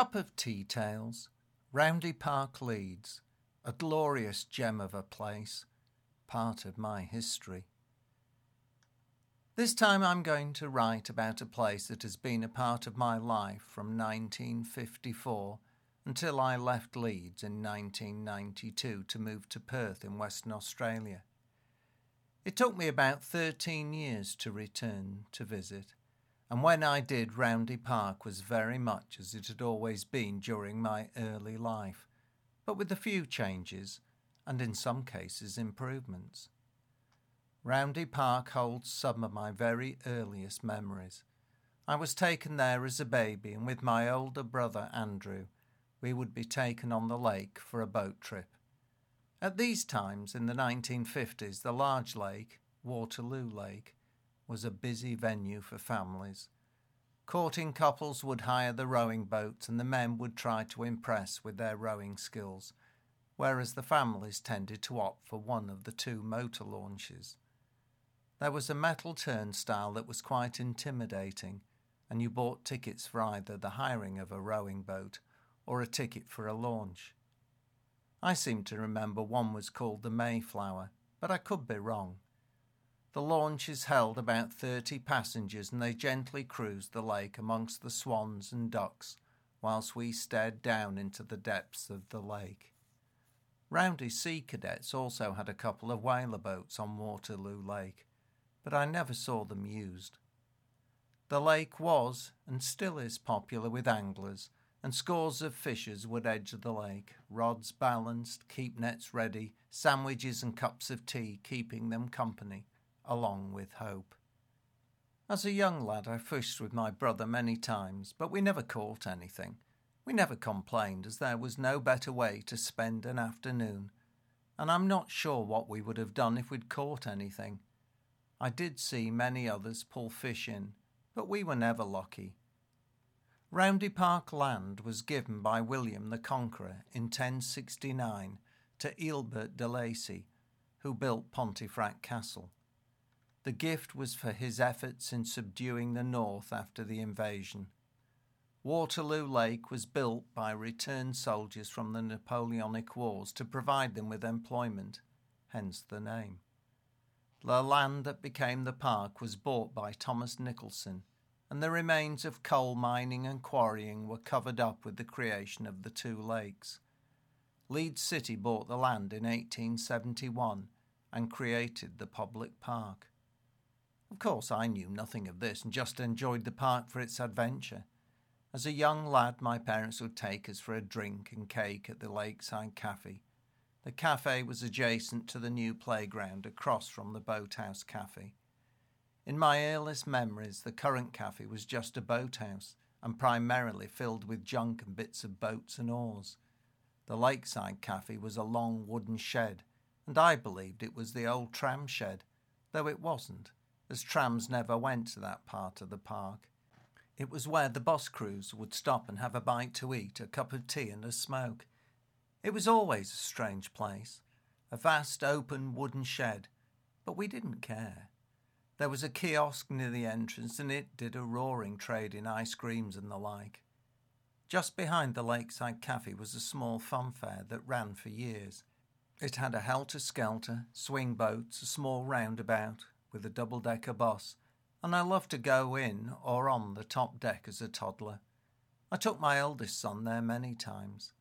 Cup of Tea Tales, Roundhay Park Leeds, a glorious gem of a place, part of my history. This time I'm going to write about a place that has been a part of my life from 1954 until I left Leeds in 1992 to move to Perth in Western Australia. It took me about 13 years to return to visit, and when I did, Roundhay Park was very much as it had always been during my early life, but with a few changes and in some cases improvements. Roundhay Park holds some of my very earliest memories. I was taken there as a baby, and with my older brother Andrew, we would be taken on the lake for a boat trip. At these times, in the 1950s, the large lake, Waterloo Lake, was a busy venue for families. Courting couples would hire the rowing boats, and the men would try to impress with their rowing skills, whereas the families tended to opt for one of the two motor launches. There was a metal turnstile that was quite intimidating, and you bought tickets for either the hiring of a rowing boat or a ticket for a launch. I seem to remember one was called the Mayflower, but I could be wrong. The launches held about thirty passengers and they gently cruised the lake amongst the swans and ducks whilst we stared down into the depths of the lake. Roundhay Sea Cadets also had a couple of whaler boats on Waterloo Lake, but I never saw them used. The lake was and still is popular with anglers, and scores of fishers would edge the lake, rods balanced, keep nets ready, sandwiches and cups of tea keeping them company, along with hope. As a young lad, I fished with my brother many times, but we never caught anything. We never complained, as there was no better way to spend an afternoon, and I'm not sure what we would have done if we'd caught anything. I did see many others pull fish in, but we were never lucky. Roundhay Park land was given by William the Conqueror in 1069 to Ilbert de Lacy, who built Pontefract Castle. The gift was for his efforts in subduing the north after the invasion. Waterloo Lake was built by returned soldiers from the Napoleonic Wars to provide them with employment, hence the name. The land that became the park was bought by Thomas Nicholson, and the remains of coal mining and quarrying were covered up with the creation of the two lakes. Leeds City bought the land in 1871 and created the public park. Of course, I knew nothing of this and just enjoyed the park for its adventure. As a young lad, my parents would take us for a drink and cake at the Lakeside Cafe the cafe was adjacent to the new playground across from the Boathouse Cafe. In my earliest memories, the current cafe was just a boathouse and primarily filled with junk and bits of boats and oars. The Lakeside Cafe was a long wooden shed, and I believed it was the old tram shed, though it wasn't, as trams never went to that part of the park. It was where the bus crews would stop and have a bite to eat, a cup of tea, and a smoke. It was always a strange place, a vast open wooden shed, but we didn't care. There was a kiosk near the entrance, and it did a roaring trade in ice creams and the like. Just behind the Lakeside Cafe was a small fun fair that ran for years. It had a helter skelter, swing boats, a small roundabout with a double decker bus, and I loved to go in or on the top deck as a toddler. I took my eldest son there many times.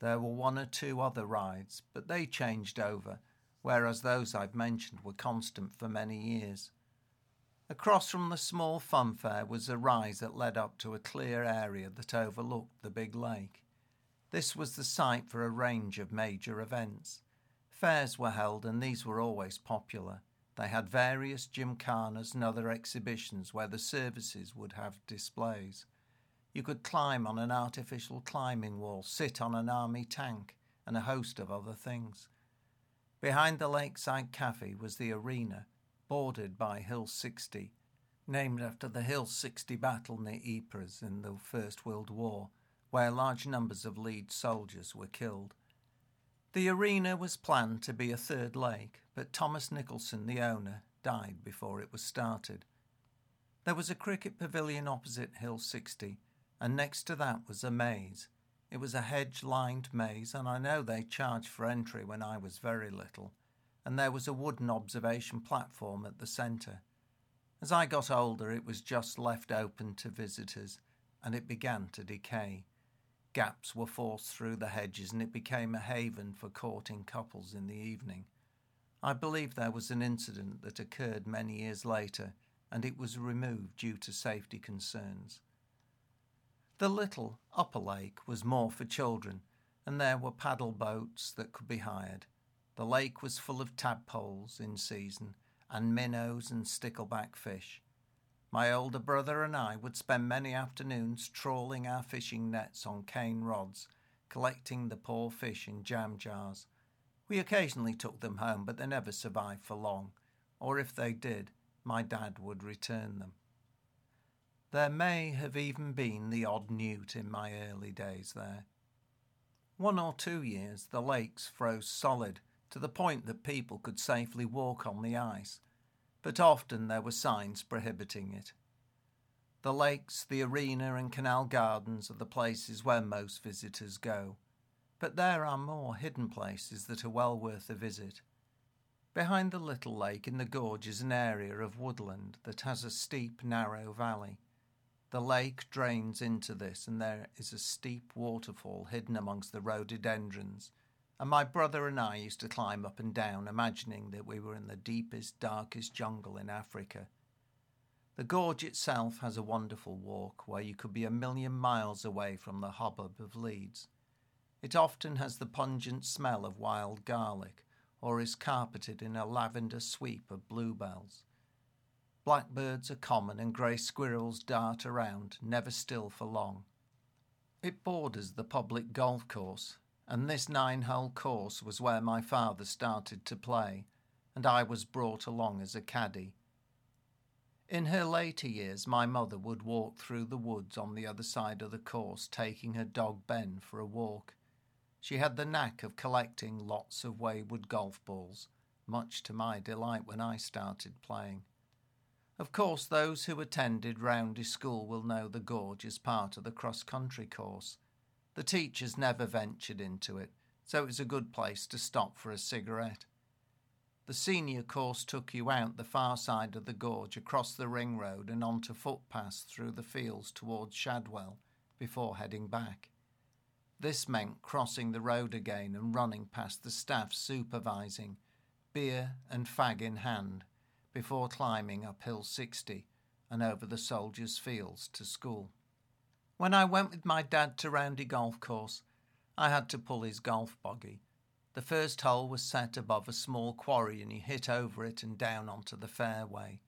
There were one or two other rides, but they changed over, whereas those I've mentioned were constant for many years. Across from the small funfair was a rise that led up to a clear area that overlooked the big lake. This was the site for a range of major events. Fairs were held, and these were always popular. They had various gymkhanas and other exhibitions where the services would have displays. You could climb on an artificial climbing wall, sit on an army tank, and a host of other things. Behind the lakeside cafe was the arena, bordered by Hill 60, named after the Hill 60 battle near Ypres in the First World War, where large numbers of Leeds soldiers were killed. The arena was planned to be a third lake, but Thomas Nicholson, the owner, died before it was started. There was a cricket pavilion opposite Hill 60, and next to that was a maze. It was a hedge lined maze, and I know they charged for entry when I was very little, and there was a wooden observation platform at the centre. As I got older, it was just left open to visitors, and it began to decay. Gaps were forced through the hedges, and it became a haven for courting couples in the evening. I believe there was an incident that occurred many years later, and it was removed due to safety concerns. The little upper lake was more for children, and there were paddle boats that could be hired. The lake was full of tadpoles in season, and minnows and stickleback fish. My older brother and I would spend many afternoons trawling our fishing nets on cane rods, collecting the poor fish in jam jars. We occasionally took them home, but they never survived for long, or if they did, my dad would return them. There may have even been the odd newt in my early days there. One or two years the lakes froze solid to the point that people could safely walk on the ice, but often there were signs prohibiting it. The lakes, the arena, and canal gardens are the places where most visitors go, but there are more hidden places that are well worth a visit. Behind the little lake in the gorge is an area of woodland that has a steep, narrow valley. The lake drains into this, and there is a steep waterfall hidden amongst the rhododendrons and my brother and I used to climb up and down, imagining that we were in the deepest, darkest jungle in Africa. The gorge itself has a wonderful walk where you could be a million miles away from the hubbub of Leeds. It often has the pungent smell of wild garlic, or is carpeted in a lavender sweep of bluebells. Blackbirds are common, and grey squirrels dart around, never still for long. It borders the public golf course, and this nine hole course was where my father started to play, and I was brought along as a caddy. In her later years, my mother would walk through the woods on the other side of the course, taking her dog Ben for a walk. She had the knack of collecting lots of wayward golf balls, much to my delight when I started playing. Of course, those who attended Roundhay School will know the gorge is part of the cross country course the teachers never ventured into it, so it was a good place to stop for a cigarette. The senior course took you out the far side of the gorge across the ring road and onto footpaths through the fields towards Shadwell before heading back. This meant crossing the road again and running past the staff supervising, beer and fag in hand, before climbing up Hill 60 and over the soldiers' fields to school. When I went with my dad to Roundhay Golf Course, I had to pull his golf bogey. The first hole was set above a small quarry and he hit over it and down onto the fairway.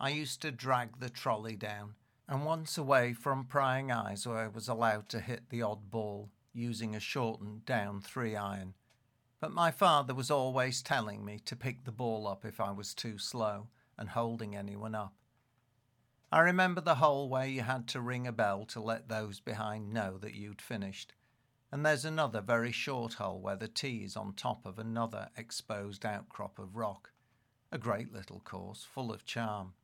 I used to drag the trolley down, and once away from prying eyes I was allowed to hit the odd ball using a shortened down three iron. But my father was always telling me to pick the ball up if I was too slow and holding anyone up. I remember the hole where you had to ring a bell to let those behind know that you'd finished. And there's another very short hole where the tee is on top of another exposed outcrop of rock. A great little course, full of charm.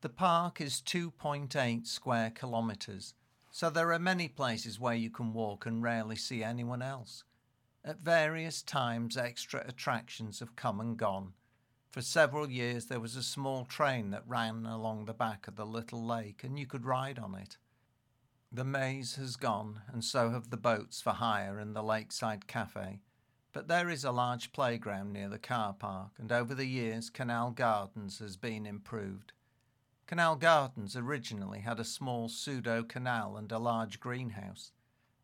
The park is 2.8 square kilometres, so there are many places where you can walk and rarely see anyone else. At various times, extra attractions have come and gone for several years, there was a small train that ran along the back of the little lake, and you could ride on it. The maze has gone, and so have the boats for hire and the lakeside cafe. But there is a large playground near the car park, and over the years, Canal Gardens has been improved. Canal Gardens originally had a small pseudo canal and a large greenhouse.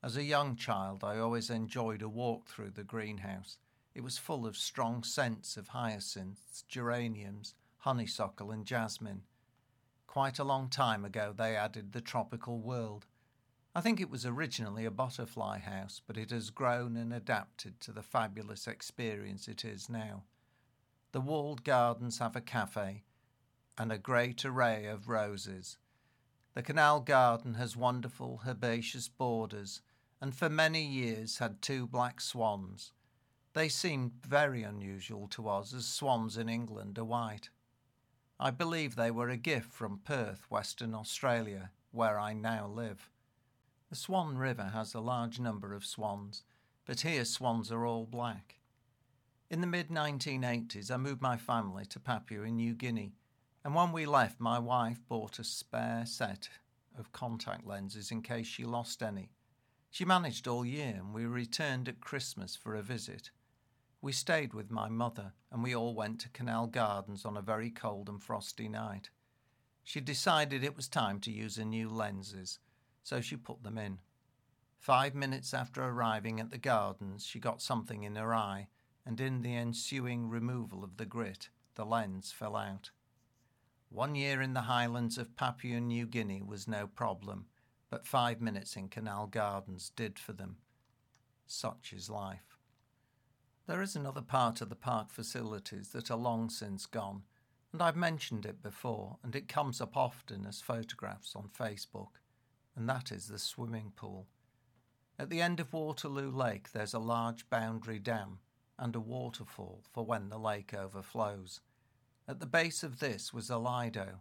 As a young child, I always enjoyed a walk through the greenhouse. It was full of strong scents of hyacinths, geraniums, honeysuckle, and jasmine. Quite a long time ago, they added the tropical world. I think it was originally a butterfly house, but it has grown and adapted to the fabulous experience it is now. The walled gardens have a cafe and a great array of roses. The canal garden has wonderful herbaceous borders and for many years had two black swans. They seemed very unusual to us, as swans in England are white. I believe they were a gift from Perth, Western Australia, where I now live. The Swan River has a large number of swans, but here swans are all black. In the mid 1980s, I moved my family to Papua New Guinea, and when we left, my wife bought a spare set of contact lenses in case she lost any. She managed all year, and we returned at Christmas for a visit. We stayed with my mother, and we all went to Canal Gardens on a very cold and frosty night. She decided it was time to use her new lenses, so she put them in. Five minutes after arriving at the gardens, she got something in her eye, and in the ensuing removal of the grit, the lens fell out. One year in the highlands of Papua New Guinea was no problem, but five minutes in Canal Gardens did for them. Such is life. There is another part of the park facilities that are long since gone, and I've mentioned it before, and it comes up often as photographs on Facebook, and that is the swimming pool. At the end of Waterloo Lake, there's a large boundary dam and a waterfall for when the lake overflows. At the base of this was a lido.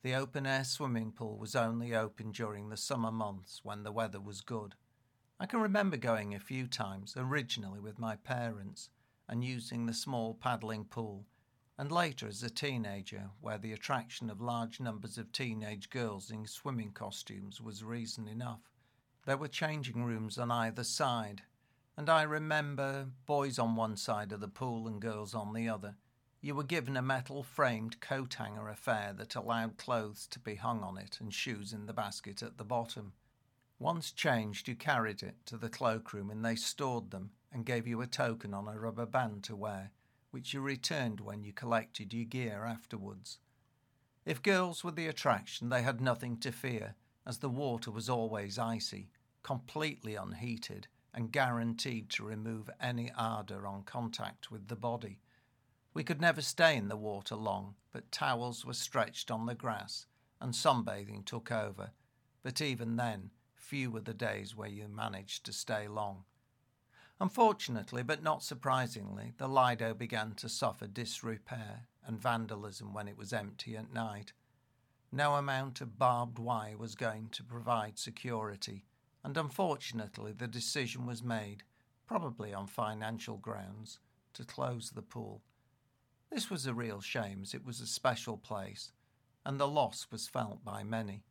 The open air swimming pool was only open during the summer months when the weather was good. I can remember going a few times, originally with my parents, and using the small paddling pool, and later as a teenager, where the attraction of large numbers of teenage girls in swimming costumes was reason enough. There were changing rooms on either side, and I remember boys on one side of the pool and girls on the other. You were given a metal framed coat hanger affair that allowed clothes to be hung on it and shoes in the basket at the bottom. Once changed, you carried it to the cloakroom and they stored them and gave you a token on a rubber band to wear, which you returned when you collected your gear afterwards. If girls were the attraction, they had nothing to fear, as the water was always icy, completely unheated, and guaranteed to remove any ardour on contact with the body. We could never stay in the water long, but towels were stretched on the grass, and sunbathing took over. But even then, few were the days where you managed to stay long. Unfortunately, but not surprisingly, the Lido began to suffer disrepair and vandalism when it was empty at night. No amount of barbed wire was going to provide security, and unfortunately, the decision was made, probably on financial grounds, to close the pool. This was a real shame, as it was a special place, and the loss was felt by many.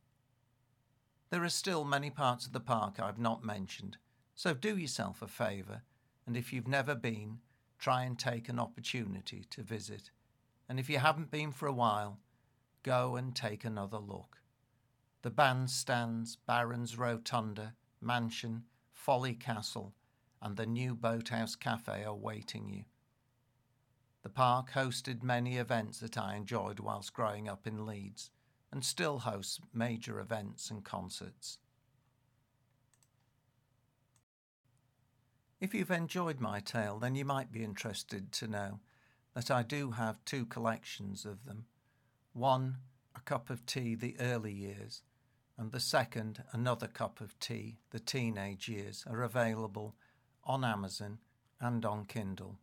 There are still many parts of the park I've not mentioned, so do yourself a favour, and if you've never been, try and take an opportunity to visit. And if you haven't been for a while, go and take another look. The bandstands, Barran's Rotunda, Mansion, Folly Castle, and the new Boathouse Cafe are waiting you. The park hosted many events that I enjoyed whilst growing up in Leeds and still hosts major events and concerts. If you've enjoyed my tale, then you might be interested to know that I do have two collections of them. One, A Cup of Tea, the early years, and the second, Another Cup of Tea, the teenage years, are available on Amazon and on Kindle.